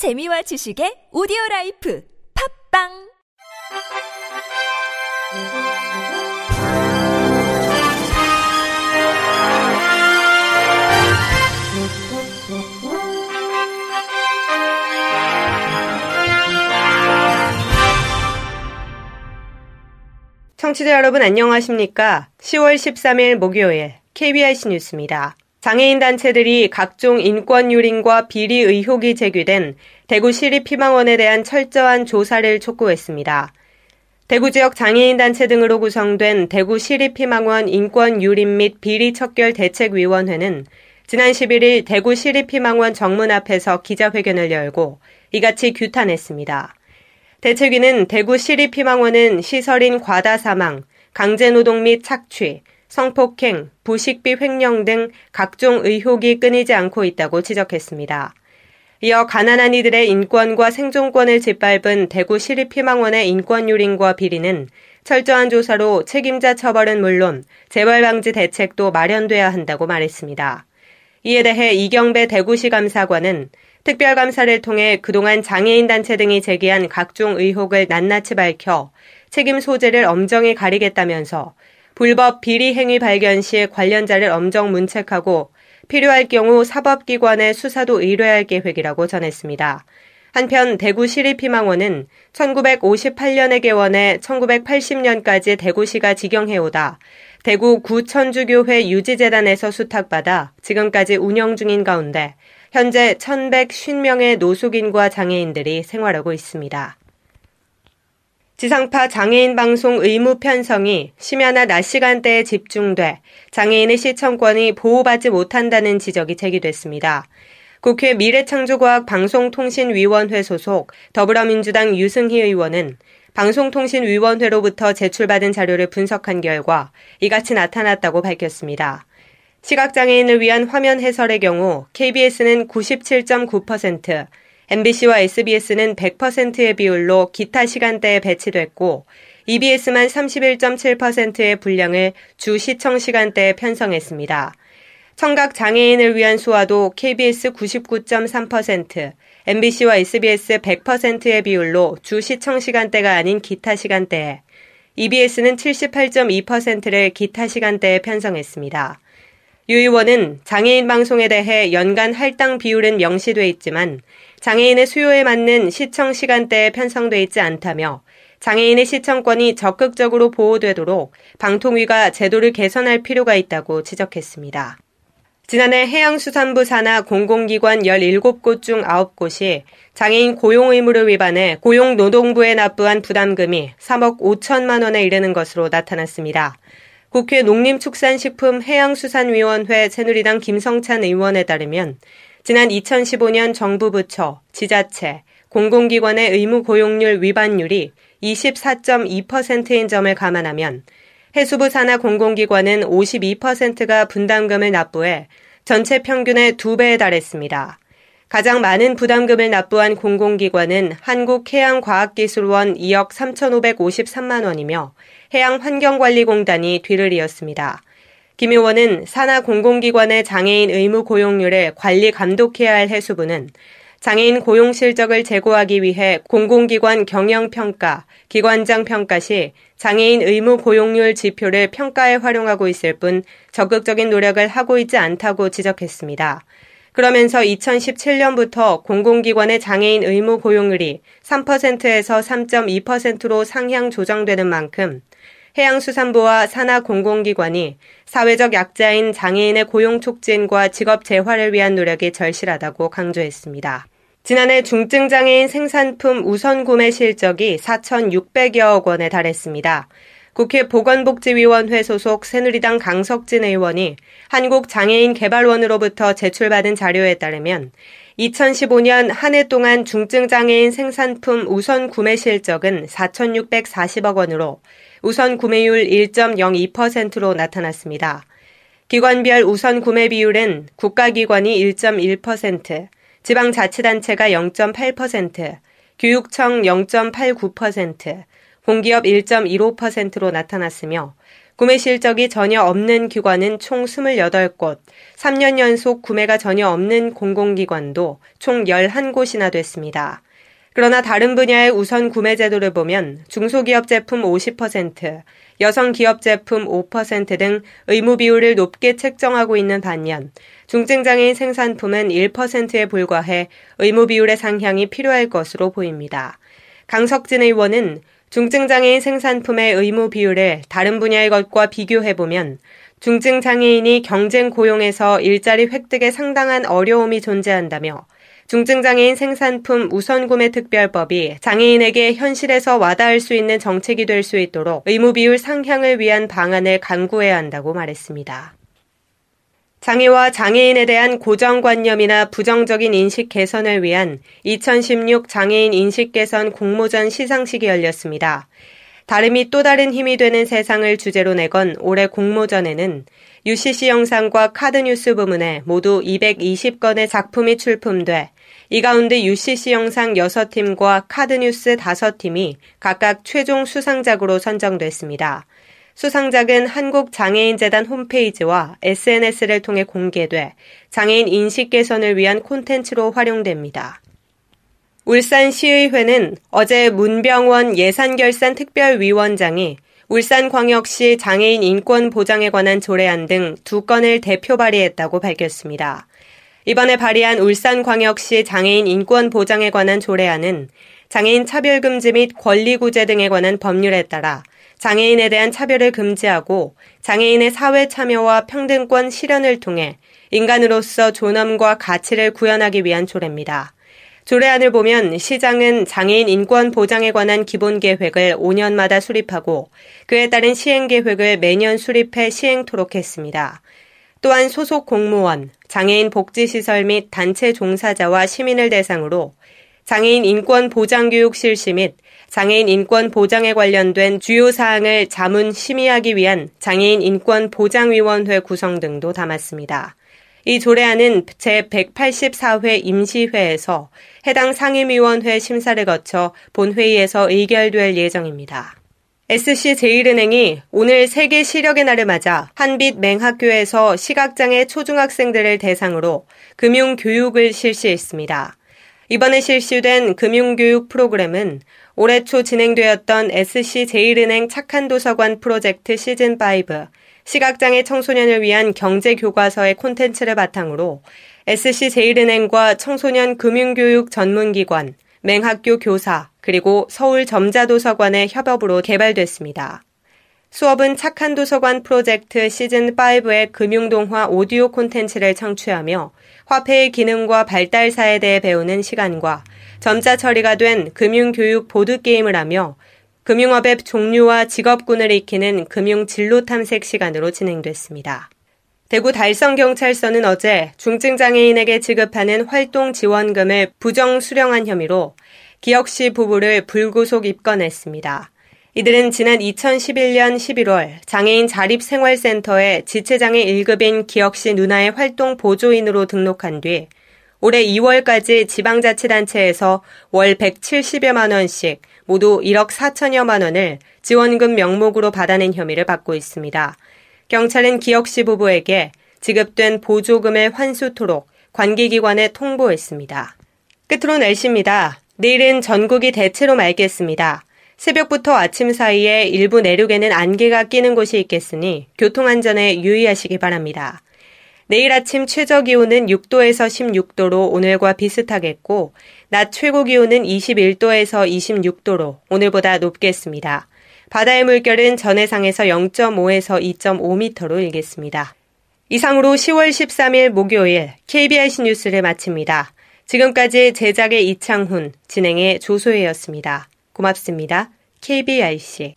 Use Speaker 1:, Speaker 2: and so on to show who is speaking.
Speaker 1: 재미와 지식의 오디오 라이프 팟빵
Speaker 2: 청취자 여러분 안녕하십니까? 10월 13일 목요일 KBIC 뉴스입니다. 장애인 단체들이 각종 인권 유린과 비리 의혹이 제기된 대구 시립 희망원에 대한 철저한 조사를 촉구했습니다. 대구 지역 장애인 단체 등으로 구성된 대구 시립 희망원 인권 유린 및 비리 척결 대책위원회는 지난 11일 대구 시립 희망원 정문 앞에서 기자회견을 열고 이같이 규탄했습니다. 대책위는 대구 시립 희망원은 시설인 과다 사망, 강제노동 및 착취, 성폭행, 부식비 횡령 등 각종 의혹이 끊이지 않고 있다고 지적했습니다. 이어 가난한 이들의 인권과 생존권을 짓밟은 대구 시립희망원의 인권 유린과 비리는 철저한 조사로 책임자 처벌은 물론 재발 방지 대책도 마련돼야 한다고 말했습니다. 이에 대해 이경배 대구시 감사관은 특별감사를 통해 그동안 장애인 단체 등이 제기한 각종 의혹을 낱낱이 밝혀 책임 소재를 엄정히 가리겠다면서 불법 비리 행위 발견 시 관련자를 엄정 문책하고 필요할 경우 사법기관에 수사도 의뢰할 계획이라고 전했습니다. 한편 대구 시립희망원은 1958년에 개원해 1980년까지 대구시가 직영해오다 대구 구천주교회 유지재단에서 수탁받아 지금까지 운영 중인 가운데 현재 1150명의 노숙인과 장애인들이 생활하고 있습니다. 지상파 장애인 방송 의무 편성이 심야나 낮 시간대에 집중돼 장애인의 시청권이 보호받지 못한다는 지적이 제기됐습니다. 국회 미래창조과학 방송통신위원회 소속 더불어민주당 유승희 의원은 방송통신위원회로부터 제출받은 자료를 분석한 결과 이같이 나타났다고 밝혔습니다. 시각장애인을 위한 화면 해설의 경우 KBS는 97.9%, MBC와 SBS는 100%의 비율로 기타 시간대에 배치됐고 EBS만 31.7%의 분량을 주 시청 시간대에 편성했습니다. 청각 장애인을 위한 수화도 KBS 99.3%, MBC와 SBS 100%의 비율로 주 시청 시간대가 아닌 기타 시간대에, EBS는 78.2%를 기타 시간대에 편성했습니다. 유 의원은 장애인 방송에 대해 연간 할당 비율은 명시돼 있지만 장애인의 수요에 맞는 시청 시간대에 편성돼 있지 않다며 장애인의 시청권이 적극적으로 보호되도록 방통위가 제도를 개선할 필요가 있다고 지적했습니다. 지난해 해양수산부 산하 공공기관 17곳 중 9곳이 장애인 고용 의무를 위반해 고용노동부에 납부한 부담금이 3억 5천만 원에 이르는 것으로 나타났습니다. 국회 농림축산식품해양수산위원회 새누리당 김성찬 의원에 따르면 지난 2015년 정부 부처, 지자체, 공공기관의 의무 고용률 위반율이 24.2%인 점을 감안하면 해수부 산하 공공기관은 52%가 분담금을 납부해 전체 평균의 2배에 달했습니다. 가장 많은 부담금을 납부한 공공기관은 한국해양과학기술원 2억 3,553만 원이며 해양환경관리공단이 뒤를 이었습니다. 김 의원은 산하 공공기관의 장애인 의무 고용률을 관리 감독해야 할 해수부는 장애인 고용 실적을 제고하기 위해 공공기관 경영평가, 기관장 평가 시 장애인 의무 고용률 지표를 평가에 활용하고 있을 뿐 적극적인 노력을 하고 있지 않다고 지적했습니다. 그러면서 2017년부터 공공기관의 장애인 의무 고용률이 3%에서 3.2%로 상향 조정되는 만큼 해양수산부와 산하 공공기관이 사회적 약자인 장애인의 고용 촉진과 직업 재활을 위한 노력이 절실하다고 강조했습니다. 지난해 중증장애인 생산품 우선 구매 실적이 4,600여억 원에 달했습니다. 국회 보건복지위원회 소속 새누리당 강석진 의원이 한국장애인개발원으로부터 제출받은 자료에 따르면 2015년 한 해 동안 중증장애인 생산품 우선 구매 실적은 4,640억 원으로 우선 구매율 1.02%로 나타났습니다. 기관별 우선 구매 비율은 국가기관이 1.1%, 지방자치단체가 0.8%, 교육청 0.89%, 공기업 1.15%로 나타났으며 구매 실적이 전혀 없는 기관은 총 28곳, 3년 연속 구매가 전혀 없는 공공기관도 총 11곳이나 됐습니다. 그러나 다른 분야의 우선 구매 제도를 보면 중소기업 제품 50%, 여성 기업 제품 5%등 의무 비율을 높게 책정하고 있는 반면 중증장애인 생산품은 1%에 불과해 의무 비율의 상향이 필요할 것으로 보입니다. 강석진 의원은 중증장애인 생산품의 의무 비율을 다른 분야의 것과 비교해보면 중증장애인이 경쟁 고용에서 일자리 획득에 상당한 어려움이 존재한다며 중증장애인 생산품 우선구매 특별법이 장애인에게 현실에서 와닿을 수 있는 정책이 될 수 있도록 의무 비율 상향을 위한 방안을 강구해야 한다고 말했습니다. 장애와 장애인에 대한 고정관념이나 부정적인 인식 개선을 위한 2016 장애인 인식 개선 공모전 시상식이 열렸습니다. 다름이 또 다른 힘이 되는 세상을 주제로 내건 올해 공모전에는 UCC 영상과 카드뉴스 부문에 모두 220건의 작품이 출품돼 이 가운데 UCC 영상 6팀과 카드뉴스 5팀이 각각 최종 수상작으로 선정됐습니다. 수상작은 한국장애인재단 홈페이지와 SNS를 통해 공개돼 장애인 인식 개선을 위한 콘텐츠로 활용됩니다. 울산시의회는 어제 문병원 예산결산 특별위원장이 울산광역시 장애인 인권 보장에 관한 조례안 등 두 건을 대표 발의했다고 밝혔습니다. 이번에 발의한 울산광역시 장애인 인권 보장에 관한 조례안은 장애인 차별금지 및 권리구제 등에 관한 법률에 따라 장애인에 대한 차별을 금지하고 장애인의 사회 참여와 평등권 실현을 통해 인간으로서 존엄과 가치를 구현하기 위한 조례입니다. 조례안을 보면 시장은 장애인 인권 보장에 관한 기본 계획을 5년마다 수립하고 그에 따른 시행 계획을 매년 수립해 시행토록 했습니다. 또한 소속 공무원, 장애인 복지시설 및 단체 종사자와 시민을 대상으로 장애인 인권 보장 교육 실시 및 장애인 인권 보장에 관련된 주요 사항을 자문 심의하기 위한 장애인 인권 보장위원회 구성 등도 담았습니다. 이 조례안은 제184회 임시회에서 해당 상임위원회 심사를 거쳐 본회의에서 의결될 예정입니다. SC제일은행이 오늘 세계 시력의 날을 맞아 한빛 맹학교에서 시각장애 초중학생들을 대상으로 금융교육을 실시했습니다. 이번에 실시된 금융교육 프로그램은 올해 초 진행되었던 SC제일은행 착한 도서관 프로젝트 시즌5 시각장애 청소년을 위한 경제 교과서의 콘텐츠를 바탕으로 SC제일은행과 청소년 금융교육 전문기관, 맹학교 교사, 그리고 서울 점자도서관의 협업으로 개발됐습니다. 수업은 착한 도서관 프로젝트 시즌5의 금융동화 오디오 콘텐츠를 청취하며 화폐의 기능과 발달사에 대해 배우는 시간과 점자 처리가 된 금융교육 보드게임을 하며 금융업의 종류와 직업군을 익히는 금융 진로 탐색 시간으로 진행됐습니다. 대구 달성경찰서는 어제 중증장애인에게 지급하는 활동 지원금을 부정 수령한 혐의로 기혁씨 부부를 불구속 입건했습니다. 이들은 지난 2011년 11월 장애인 자립생활센터에 지체장애 1급인 기혁씨 누나의 활동 보조인으로 등록한 뒤 올해 2월까지 지방자치단체에서 월 170여만 원씩 모두 1억 4천여만 원을 지원금 명목으로 받아낸 혐의를 받고 있습니다. 경찰은 기혁 씨 부부에게 지급된 보조금을 환수토록 관계기관에 통보했습니다. 끝으로 날씨입니다. 내일은 전국이 대체로 맑겠습니다. 새벽부터 아침 사이에 일부 내륙에는 안개가 끼는 곳이 있겠으니 교통안전에 유의하시기 바랍니다. 내일 아침 최저 기온은 6도에서 16도로 오늘과 비슷하겠고, 낮 최고 기온은 21도에서 26도로 오늘보다 높겠습니다. 바다의 물결은 전해상에서 0.5에서 2.5m로 일겠습니다. 이상으로 10월 13일 목요일 KBIC 뉴스를 마칩니다. 지금까지 제작의 이창훈, 진행의 조소혜였습니다. 고맙습니다. KBIC